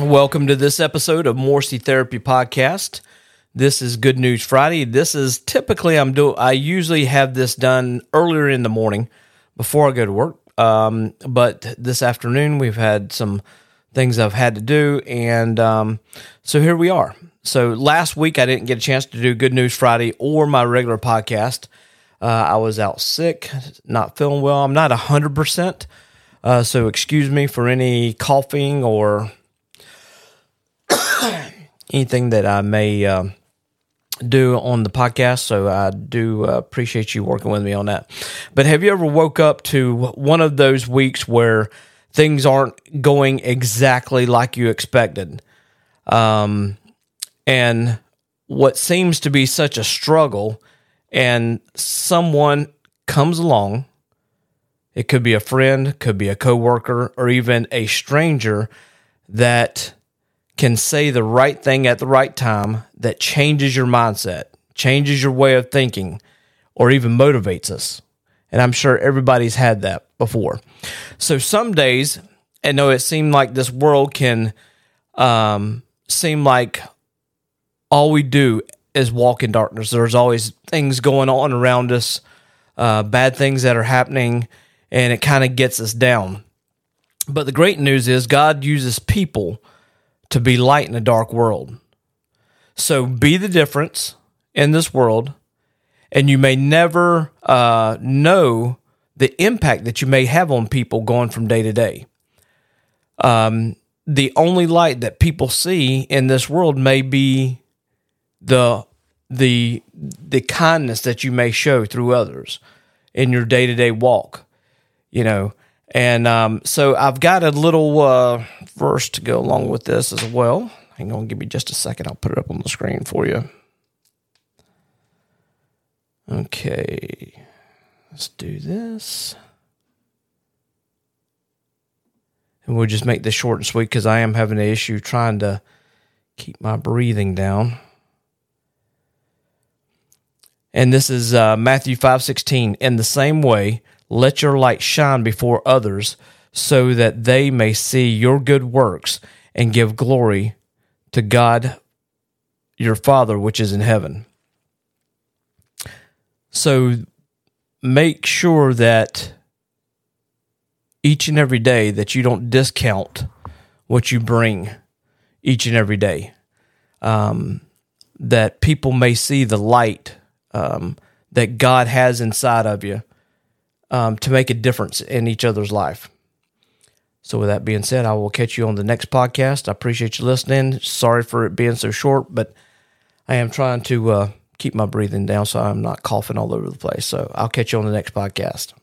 welcome to this episode of Morrissey Therapy Podcast. This is Good News Friday. This is typically I'm do I usually have this done earlier in the morning before I go to work. Um, but this afternoon we've had some things I've had to do, and um, so here we are. So last week I didn't get a chance to do Good News Friday or my regular podcast. Uh, I was out sick, not feeling well. I'm not hundred percent. Uh, so excuse me for any coughing or anything that I may uh, do on the podcast. So I do uh, appreciate you working with me on that. But have you ever woke up to one of those weeks where things aren't going exactly like you expected? Um, and what seems to be such a struggle, and someone comes along. It could be a friend, could be a coworker, or even a stranger that can say the right thing at the right time that changes your mindset, changes your way of thinking, or even motivates us. And I'm sure everybody's had that before. So some days, I know it seemed like this world can um, seem like all we do is walk in darkness. There's always things going on around us, uh, bad things that are happening, and it kind of gets us down. But the great news is God uses people to be light in a dark world. So be the difference in this world, and you may never uh, know the impact that you may have on people going from day to day. Um, the only light that people see in this world may be the the the kindness that you may show through others in your day to day walk. You know, and um, so I've got a little uh, verse to go along with this as well. Hang on, give me just a second. I'll put it up on the screen for you. Okay, let's do this. And we'll just make this short and sweet because I am having an issue trying to keep my breathing down. And this is uh, Matthew 5 16. In the same way, let your light shine before others so that they may see your good works and give glory to God your Father which is in heaven. So make sure that each and every day that you don't discount what you bring each and every day. Um, that people may see the light um, that God has inside of you um, to make a difference in each other's life. So, with that being said, I will catch you on the next podcast. I appreciate you listening. Sorry for it being so short, but I am trying to uh, keep my breathing down so I'm not coughing all over the place. So, I'll catch you on the next podcast.